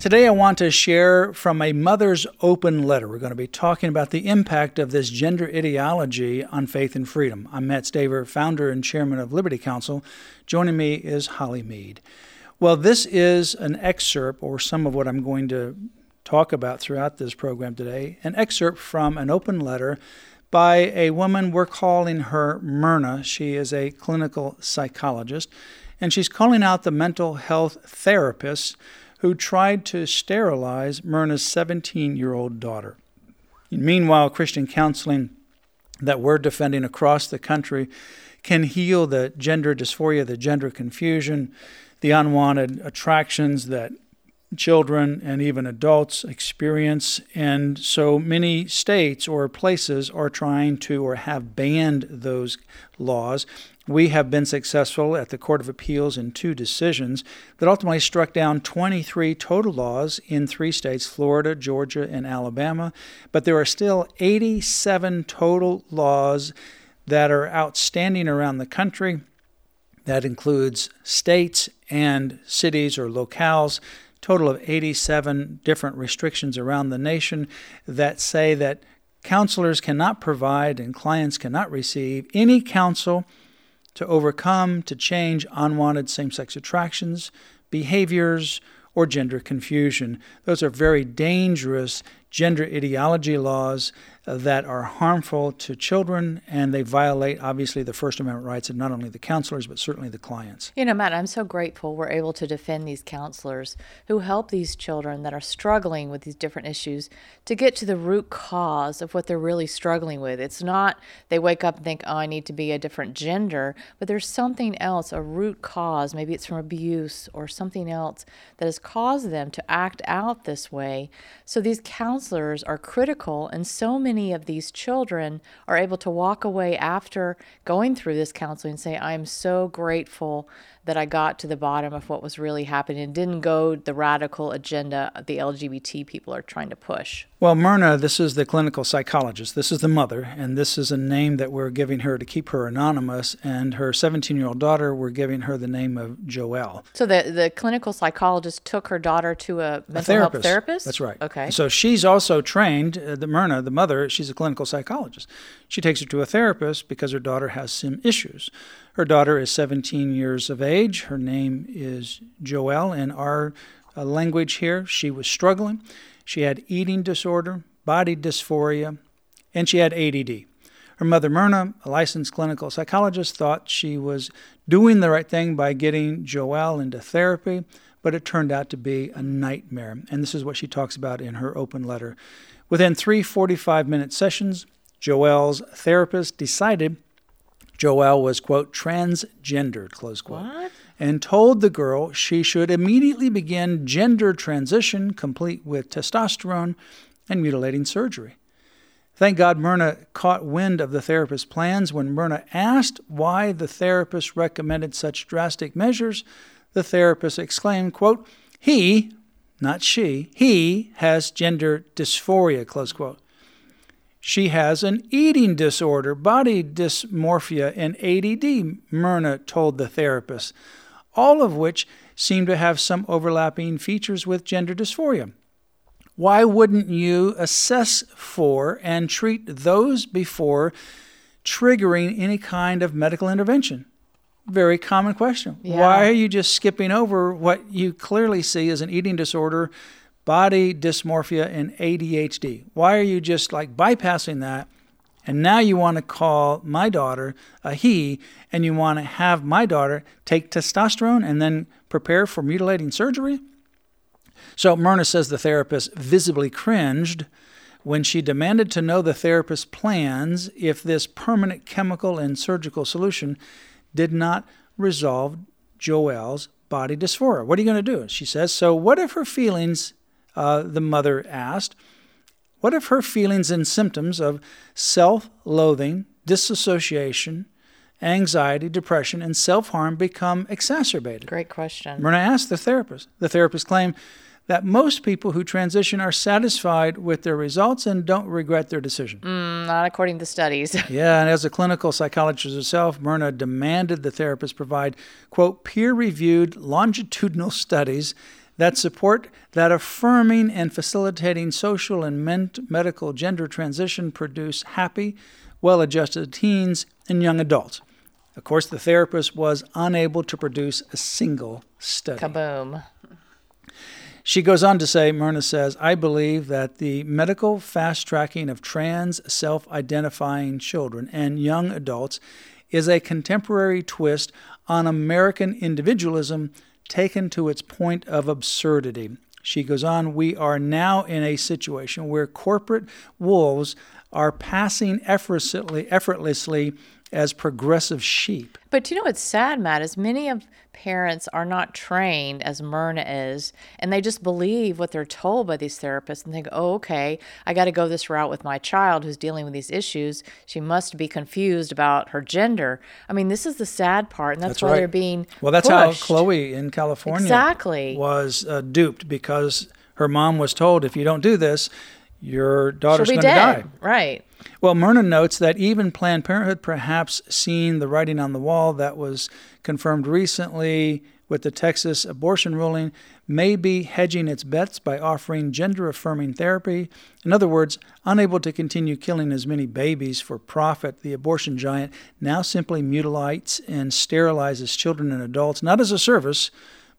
Today, I want to share from a mother's open letter. We're going to be talking about the impact of this gender ideology on faith and freedom. I'm Mat Staver, founder and chairman of Liberty Counsel. Joining me is Holly Mead. Well, this is an excerpt, or some of what I'm going to talk about throughout this program today, an excerpt from an open letter by a woman. We're calling her Myrna. She is a clinical psychologist, and she's calling out the mental health therapists who tried to sterilize Myrna's 17 year old daughter. Meanwhile, Christian counseling that we're defending across the country can heal the gender dysphoria, the gender confusion, the unwanted attractions that children and even adults experience. And so many states or places are trying to or have banned those laws. We have been successful at the Court of Appeals in two decisions that ultimately struck down 23 total laws in three states Florida, Georgia, and Alabama. But there are still 87 total laws that are outstanding around the country. That includes states and cities or locales, total of 87 different restrictions around the nation that say that counselors cannot provide and clients cannot receive any counsel to overcome, to change unwanted same sex attractions, behaviors, or gender confusion. Those are very dangerous gender ideology laws that are harmful to children and they violate obviously the first amendment rights of not only the counselors but certainly the clients. You know matt i'm so grateful we're able to defend these counselors who help these children that are struggling with these different issues to get to the root cause of what they're really struggling with. It's not they wake up and think oh i need to be a different gender but there's something else a root cause. Maybe it's from abuse or something else that has caused them to act out this way. So these counselors counselors are critical, and so many of these children are able to walk away after going through this counseling and say, I'm so grateful that I got to the bottom of what was really happening and didn't go the radical agenda the LGBT people are trying to push. Well, Myrna, this is the clinical psychologist. This is the mother, and this is a name that we're giving her to keep her anonymous. And her 17 year old daughter, we're giving her the name of Joelle. So the, the clinical psychologist took her daughter to a mental a therapist. health therapist? That's right. Okay. So she's also trained, uh, the Myrna, the mother, she's a clinical psychologist. She takes her to a therapist because her daughter has some issues. Her daughter is 17 years of age. Her name is Joelle. In our uh, language here, she was struggling. She had eating disorder, body dysphoria, and she had ADD. Her mother, Myrna, a licensed clinical psychologist, thought she was doing the right thing by getting Joelle into therapy, but it turned out to be a nightmare. And this is what she talks about in her open letter. Within three 45 minute sessions, Joelle's therapist decided Joelle was, quote, transgendered, close quote, what? and told the girl she should immediately begin gender transition, complete with testosterone and mutilating surgery. Thank God Myrna caught wind of the therapist's plans. When Myrna asked why the therapist recommended such drastic measures, the therapist exclaimed, quote, He, not she, he has gender dysphoria, close quote. She has an eating disorder, body dysmorphia, and ADD, Myrna told the therapist, all of which seem to have some overlapping features with gender dysphoria. Why wouldn't you assess for and treat those before triggering any kind of medical intervention? Very common question. Yeah. Why are you just skipping over what you clearly see as an eating disorder body dysmorphia, and ADHD. Why are you just like bypassing that? And now you want to call my daughter a he, and you want to have my daughter take testosterone and then prepare for mutilating surgery? So Myrna says the therapist visibly cringed when she demanded to know the therapist's plans if this permanent chemical and surgical solution did not resolve Joelle's body dysphoria. What are you going to do? She says, So, what if her feelings uh, the mother asked. What if her feelings and symptoms of self loathing, disassociation, anxiety, depression, and self harm become exacerbated? Great question. Myrna asked the therapist. The therapist claimed that most people who transition are satisfied with their results and don't regret their decision. Mm, not according to studies. yeah, and as a clinical psychologist herself, Myrna demanded the therapist provide, quote, peer reviewed longitudinal studies that support that affirming and facilitating social and medical gender transition produce happy, well adjusted teens and young adults. Of course, the therapist was unable to produce a single study. Kaboom. She goes on to say, Myrna says, I believe that the medical fast tracking of trans self identifying children and young adults is a contemporary twist on American individualism taken to its point of absurdity. She goes on, we are now in a situation where corporate wolves are passing effortlessly, effortlessly as progressive sheep. But you know what's sad, Mat, is many of parents are not trained as Myrna is, and they just believe what they're told by these therapists and think, oh, okay, I got to go this route with my child who's dealing with these issues. She must be confused about her gender. I mean, this is the sad part, and that's, that's why right. they're being well. That's pushed. how Chloe in California exactly was uh, duped because her mom was told, if you don't do this, your daughter's going to die. Right. Well, Myrna notes that even Planned Parenthood, perhaps seeing the writing on the wall that was confirmed recently with the Texas abortion ruling, may be hedging its bets by offering gender affirming therapy. In other words, unable to continue killing as many babies for profit, the abortion giant now simply mutilates and sterilizes children and adults, not as a service,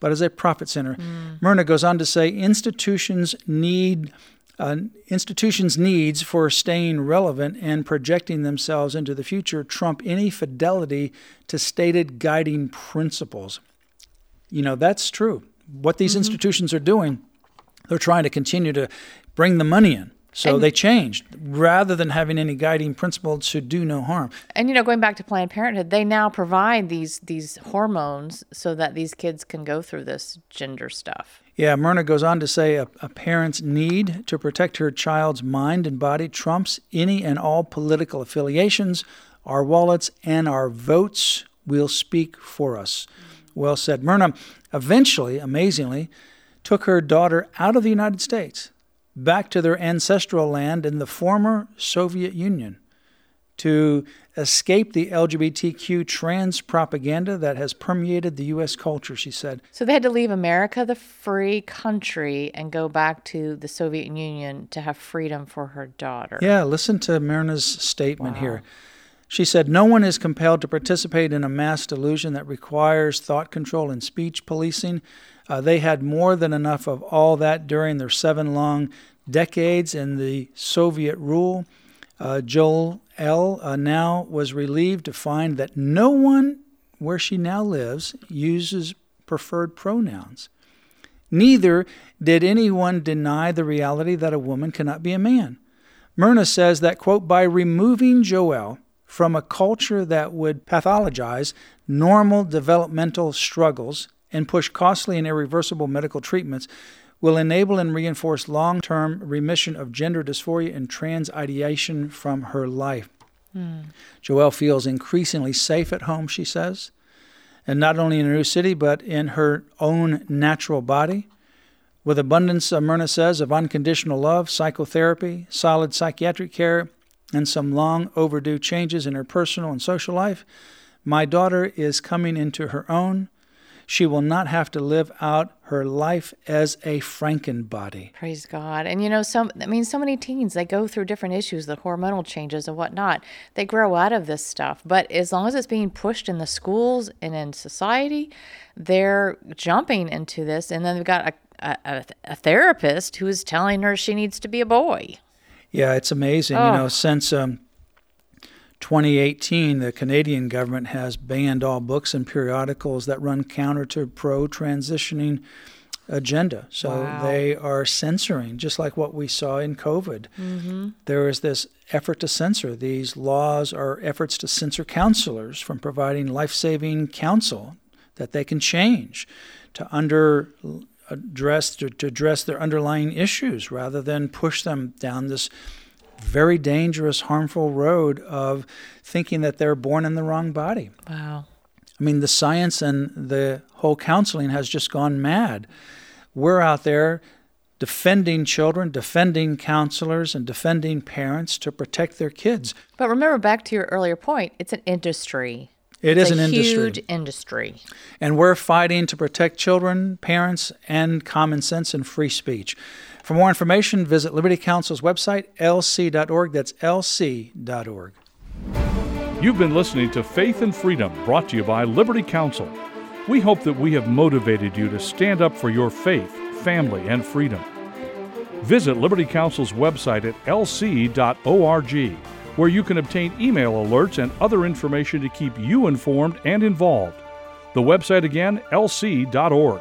but as a profit center. Mm. Myrna goes on to say institutions need uh, institutions' needs for staying relevant and projecting themselves into the future trump any fidelity to stated guiding principles. You know, that's true. What these mm-hmm. institutions are doing, they're trying to continue to bring the money in. So and, they changed rather than having any guiding principle to do no harm. And you know, going back to Planned Parenthood, they now provide these these hormones so that these kids can go through this gender stuff. Yeah, Myrna goes on to say a, a, parent's need to protect her child's mind and body trumps any and all political affiliations. Our wallets and our votes will speak for us. Well said. Myrna eventually, amazingly, took her daughter out of the United States, back to their ancestral land in the former Soviet Union to escape the LGBTQ trans propaganda that has permeated the U.S. culture, she said. So they had to leave America, the free country, and go back to the Soviet Union to have freedom for her daughter. Yeah, listen to Myrna's statement wow. here. She said, No one is compelled to participate in a mass delusion that requires thought control and speech policing. Uh, they had more than enough of all that during their seven long decades in the Soviet rule. Uh, Joel L. Uh, now was relieved to find that no one where she now lives uses preferred pronouns. Neither did anyone deny the reality that a woman cannot be a man. Myrna says that, quote, by removing Joel from a culture that would pathologize normal developmental struggles and push costly and irreversible medical treatments, will enable and reinforce long term remission of gender dysphoria and trans ideation from her life. Mm. Joelle feels increasingly safe at home, she says, and not only in a new city, but in her own natural body. With abundance, Myrna says, of unconditional love, psychotherapy, solid psychiatric care, and some long overdue changes in her personal and social life, my daughter is coming into her own she will not have to live out her life as a Frankenbody. Praise God. And you know, some I mean so many teens they go through different issues, the hormonal changes and whatnot. They grow out of this stuff. But as long as it's being pushed in the schools and in society, they're jumping into this and then they've got a, a, a therapist who is telling her she needs to be a boy. Yeah, it's amazing. Oh. You know, since um, 2018, the Canadian government has banned all books and periodicals that run counter to pro transitioning agenda. So wow. they are censoring, just like what we saw in COVID. Mm-hmm. There is this effort to censor. These laws are efforts to censor counselors from providing life saving counsel that they can change, to under addressed to, to address their underlying issues rather than push them down this very dangerous, harmful road of thinking that they're born in the wrong body. Wow. I mean, the science and the whole counseling has just gone mad. We're out there defending children, defending counselors, and defending parents to protect their kids. But remember, back to your earlier point, it's an industry. It it's is an industry. huge industry. And we're fighting to protect children, parents, and common sense and free speech. For more information, visit Liberty Counsel's website, lc.org. That's lc.org. You've been listening to Faith and Freedom, brought to you by Liberty Counsel. We hope that we have motivated you to stand up for your faith, family, and freedom. Visit Liberty Counsel's website at lc.org, where you can obtain email alerts and other information to keep you informed and involved. The website again, lc.org.